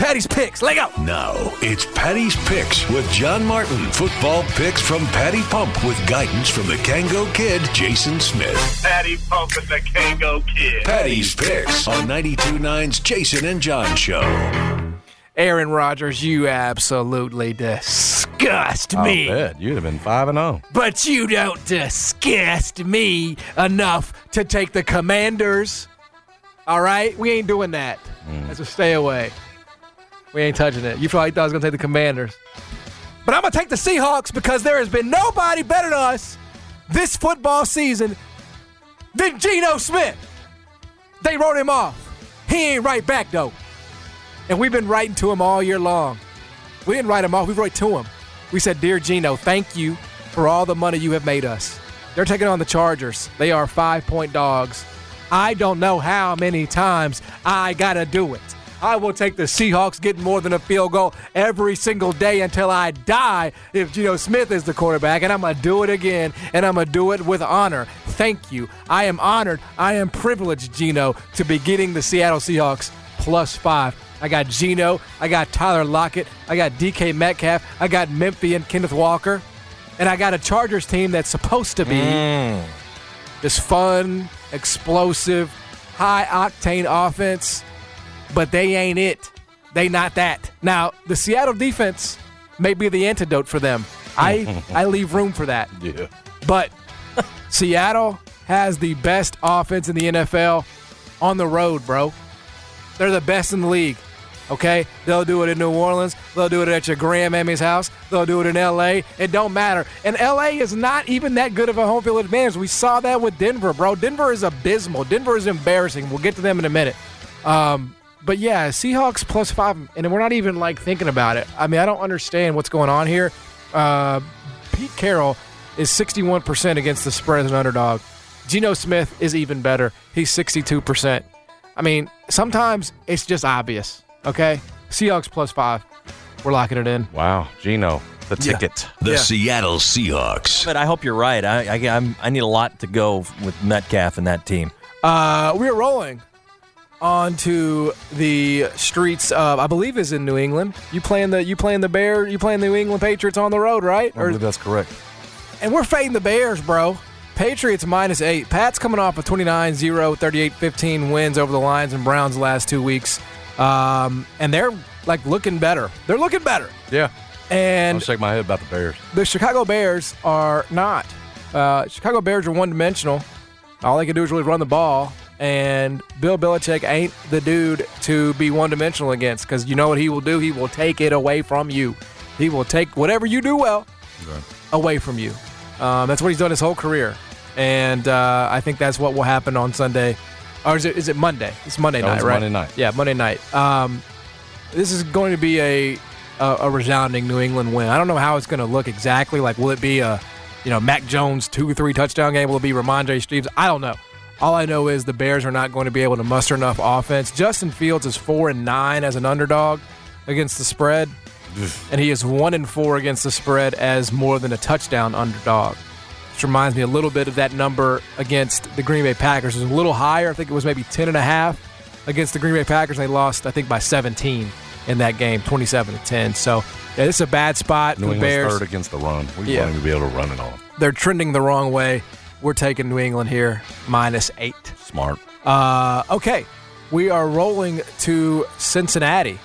Patty's picks, leg out. Now it's Patty's Picks with John Martin. Football picks from Patty Pump with guidance from the Kango Kid, Jason Smith. Patty Pump and the Kango Kid. Patty's Picks on 92.9's Jason and John Show. Aaron Rodgers, you absolutely disgust me. I bet you'd have been five and oh. zero. But you don't disgust me enough to take the Commanders. All right, we ain't doing that. Mm. That's a stay away. We ain't touching it. You probably thought I was gonna take the Commanders, but I'm gonna take the Seahawks because there has been nobody better than us this football season than Geno Smith. They wrote him off. He ain't right back though. And we've been writing to him all year long. We didn't write him off, we wrote to him. We said, Dear Geno, thank you for all the money you have made us. They're taking on the Chargers. They are five point dogs. I don't know how many times I got to do it. I will take the Seahawks getting more than a field goal every single day until I die if Geno Smith is the quarterback, and I'm going to do it again, and I'm going to do it with honor. Thank you. I am honored. I am privileged, Geno, to be getting the Seattle Seahawks plus five. I got Geno. I got Tyler Lockett. I got DK Metcalf. I got Memphis and Kenneth Walker. And I got a Chargers team that's supposed to be mm. this fun, explosive, high octane offense, but they ain't it. They not that. Now, the Seattle defense may be the antidote for them. I I leave room for that. Yeah. But Seattle has the best offense in the NFL on the road, bro. They're the best in the league. Okay? They'll do it in New Orleans. They'll do it at your grandmammy's house. They'll do it in LA. It don't matter. And LA is not even that good of a home field advantage. We saw that with Denver, bro. Denver is abysmal. Denver is embarrassing. We'll get to them in a minute. Um, but yeah, Seahawks plus five, and we're not even like thinking about it. I mean, I don't understand what's going on here. Uh, Pete Carroll is 61% against the spread as an underdog. Geno Smith is even better. He's 62%. I mean, sometimes it's just obvious, okay? Seahawks plus five. We're locking it in. Wow, Geno, the Yeah. ticket. The Yeah. Seattle Seahawks. But I hope you're right. I, I, I'm, I need a lot to go with Metcalf and that team. Uh, we're rolling onto the streets of, I believe, is in New England. You playing the you playing the Bear? You playing the New England Patriots on the road, right? I believe that's correct. And we're fading the Bears, bro. Patriots minus eight. Pat's coming off a 29 0, 38 15 wins over the Lions and Browns the last two weeks. Um, and they're like looking better. They're looking better. Yeah. And I'll shake my head about the Bears. the Chicago Bears are not. Uh, Chicago Bears are one dimensional. All they can do is really run the ball. And Bill Belichick ain't the dude to be one dimensional against because you know what he will do? He will take it away from you. He will take whatever you do well away from you. Um, that's what he's done his whole career. And uh, I think that's what will happen on Sunday. Or is it, is it Monday? It's Monday That night, right? Monday night. Yeah, Monday night. Um, this is going to be a, a a resounding New England win. I don't know how it's going to look exactly. Like, will it be a, you know, Mac Jones two three touchdown game? Will it be Rhamondre Steves? I don't know. All I know is the Bears are not going to be able to muster enough offense. Justin Fields is four and nine as an underdog against the spread, and he is one and four against the spread as more than a touchdown underdog. Which reminds me a little bit of that number against the Green Bay Packers. It was a little higher. I think it was maybe 10 and a half against the Green Bay Packers. They lost, I think, by 17 in that game, 27 to 10. So, yeah, this is a bad spot New for the Bears. third against the run. We Yeah. want to be able to run it on. They're trending the wrong way. We're taking New England here, minus eight. Smart. Uh, okay, we are rolling to Cincinnati.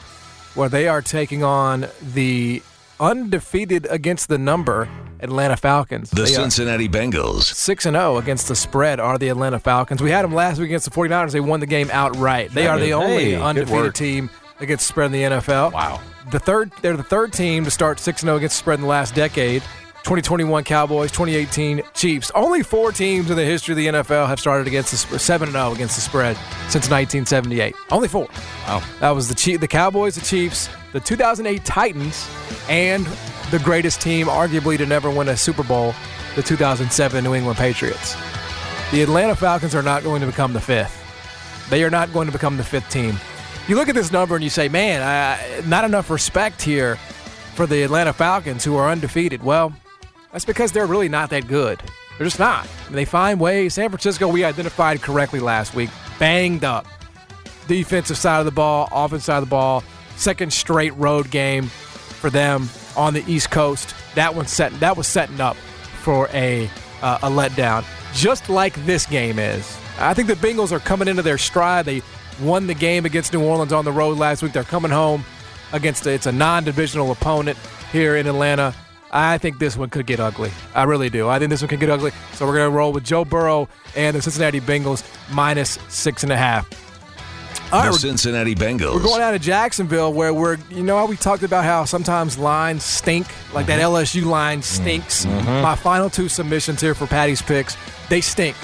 where they are taking on the undefeated against the number Atlanta Falcons. The They Cincinnati Bengals. 6 and 0 against the spread are the Atlanta Falcons. We had them last week against the 49ers. They won the game outright. They are the only good undefeated team against the spread in the NFL. Wow. The third they're the third team to start 6 0 against the spread in the last decade. 2021 Cowboys, 2018 Chiefs. Only four teams in the history of the NFL have started against the sp- 7 0 against the spread since 1978. Only four. Wow. That was the Chief, the Cowboys, the Chiefs, the 2008 Titans, and the greatest team, arguably, to never win a Super Bowl, the 2007 New England Patriots. The Atlanta Falcons are not going to become the fifth. They are not going to become the fifth team. You look at this number and you say, man, uh, not enough respect here for the Atlanta Falcons who are undefeated. Well, that's because they're really not that good. They're just not. They find ways. San Francisco, we identified correctly last week, banged up defensive side of the ball, offensive side of the ball. Second straight road game for them on the East Coast. That one set that was setting up for a uh, a letdown, just like this game is. I think the Bengals are coming into their stride. They won the game against New Orleans on the road last week. They're coming home against a, it's a non-divisional opponent here in Atlanta. I think this one could get ugly. I really do. I think this one could get ugly. So we're gonna roll with Joe Burrow and the Cincinnati Bengals minus six and a half. All The right, Cincinnati Bengals. we're going out to Jacksonville where we're, you know, how we talked about how sometimes lines stink, like that mm-hmm. LSU line stinks. Mm-hmm. Mm-hmm. My final two submissions here for Patty's picks, they stink,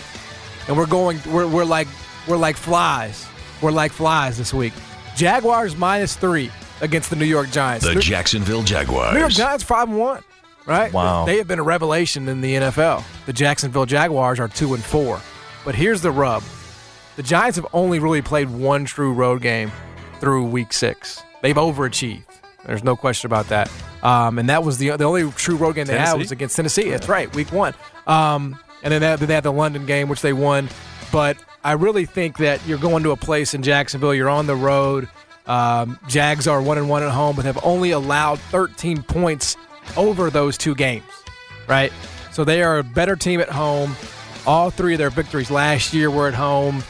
and we're going, we're, we're like, we're like flies, we're like flies this week. Jaguars minus three against the New York Giants. the New- Jacksonville Jaguars. New York Giants five and one, right? Wow. They have been a revelation in the NFL. The Jacksonville Jaguars are two and four, but here's the rub: the Giants have only really played one true road game through Week Six. They've overachieved. There's no question about that. Um, and that was the the only true road game they had was against Tennessee. That's right, Week One. Um, and then they, had- then they had the London game, which they won. But I really think that you're going to a place in Jacksonville. You're on the road. Um, Jags are one and one at home, but have only allowed 13 points over those two games. Right, so they are a better team at home. All three of their victories last year were at home.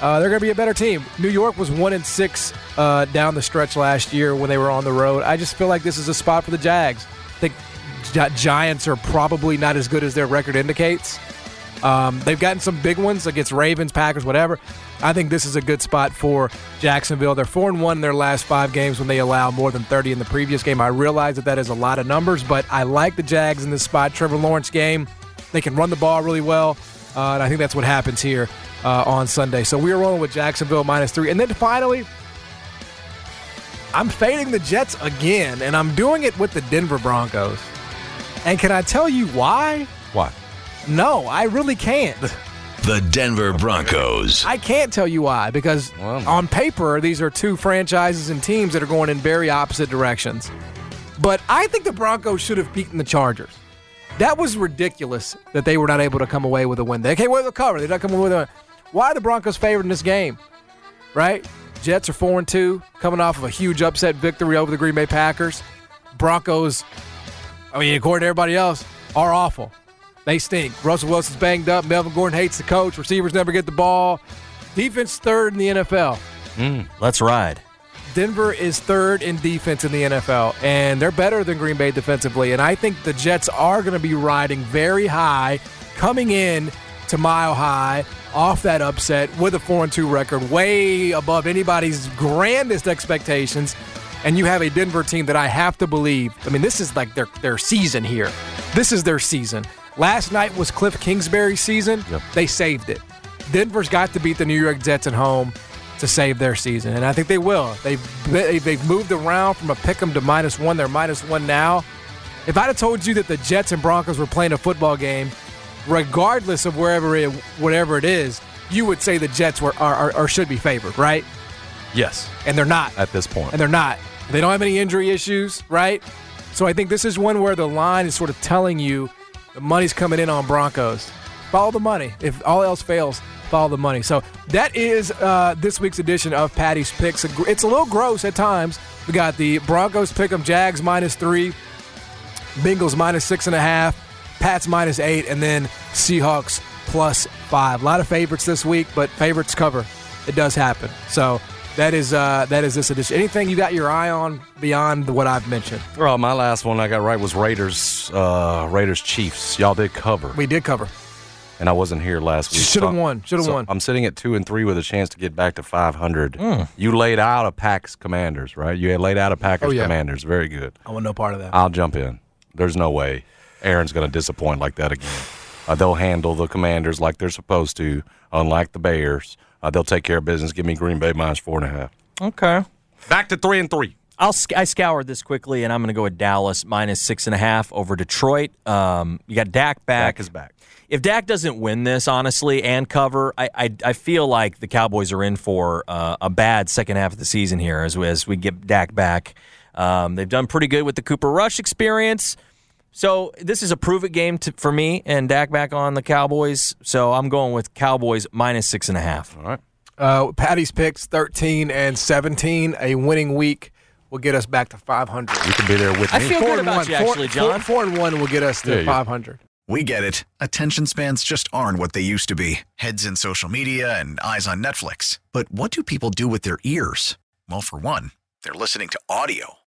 Uh, they're going to be a better team. New York was one and six uh, down the stretch last year when they were on the road. I just feel like this is a spot for the Jags. I think Giants are probably not as good as their record indicates. Um, they've gotten some big ones against Ravens, Packers, whatever. I think this is a good spot for Jacksonville. They're four and one in their last five games when they allow more than 30 in the previous game. I realize that that is a lot of numbers, but I like the Jags in this spot. Trevor Lawrence game, they can run the ball really well, uh, and I think that's what happens here uh, on Sunday. So we are rolling with Jacksonville minus three, and then finally. I'm fading the Jets again, and I'm doing it with the Denver Broncos. And can I tell you why? Why? No, I really can't. The Denver Broncos. I can't tell you why because Well- on paper these are two franchises and teams that are going in very opposite directions. But I think the Broncos should have beaten the Chargers. That was ridiculous that they were not able to come away with a win. They came away with a cover. They're not coming away with a. Why are the Broncos favored in this game? Right? Jets are four and two, coming off of a huge upset victory over the Green Bay Packers. Broncos, I mean, according to everybody else, are awful. They stink. Russell Wilson's banged up. Melvin Gordon hates the coach. Receivers never get the ball. Defense third in the NFL. Mm, let's ride. Denver is third in defense in the NFL, and they're better than Green Bay defensively. And I think the Jets are going to be riding very high, coming in to mile high off that upset with a 4 and 2 record, way above anybody's grandest expectations. And you have a Denver team that I have to believe. I mean, this is like their their season here. This is their season. Last night was Kliff Kingsbury's season. Yep. They saved it. Denver's got to beat the New York Jets at home to save their season, and I think they will. They've they- they've moved around from a pick 'em to minus one. They're minus one now. If I'd have told you that the Jets and Broncos were playing a football game, regardless of wherever it, whatever it is, you would say the Jets were are, are, or should be favored, right? Yes. And they're not At this point. and they're not. They don't have any injury issues, right? So I think this is one where the line is sort of telling you the money's coming in on Broncos. Follow the money. If all else fails, follow the money. So that is uh, this week's edition of Patty's Picks. It's a little gross at times. We got the Broncos pick 'em, Jags minus three, Bengals minus six and a half, Pats minus eight, and then Seahawks plus five. A lot of favorites this week, but favorites cover. It does happen. So That is uh, that is this edition. Anything you got your eye on beyond what I've mentioned? Well, my last one I got right was Raiders. Uh, Raiders Chiefs. Y'all did cover, We did cover. and I wasn't here last week. Shoulda so- won, shoulda so won. I'm sitting at two and three with a chance to get back to 500. Hmm. You laid out a Packers Commanders, right? You had laid out a Packers Oh, yeah. Commanders. Very good. I want no part of that. I'll jump in. There's no way Aaron's going to disappoint like that again. Uh, they'll handle the Commanders like they're supposed to, unlike the Bears. Uh, they'll take care of business. Give me Green Bay minus four and a half. Okay. Back to three and three. I'll sc- I scoured this quickly, and I'm going to go with Dallas minus six and a half over Detroit. Um, you got Dak back. Dak is back. If Dak doesn't win this, honestly, and cover, I I, I feel like the Cowboys are in for uh, a bad second half of the season here as we, as we get Dak back. Um, they've done pretty good with the Cooper Rush experience. So this is a prove it game to, for me and Dak back on the Cowboys. So I'm going with Cowboys minus six and a half. All right. Uh, Patty's picks 13 and 17. A winning week will get us back to 500. You can be there with me. I feel Four good and about one. you, Four- actually, John. Four and one will get us to Yeah, 500. We get it. Attention spans just aren't what they used to be heads in social media and eyes on Netflix. But what do people do with their ears? Well, for one, they're listening to audio.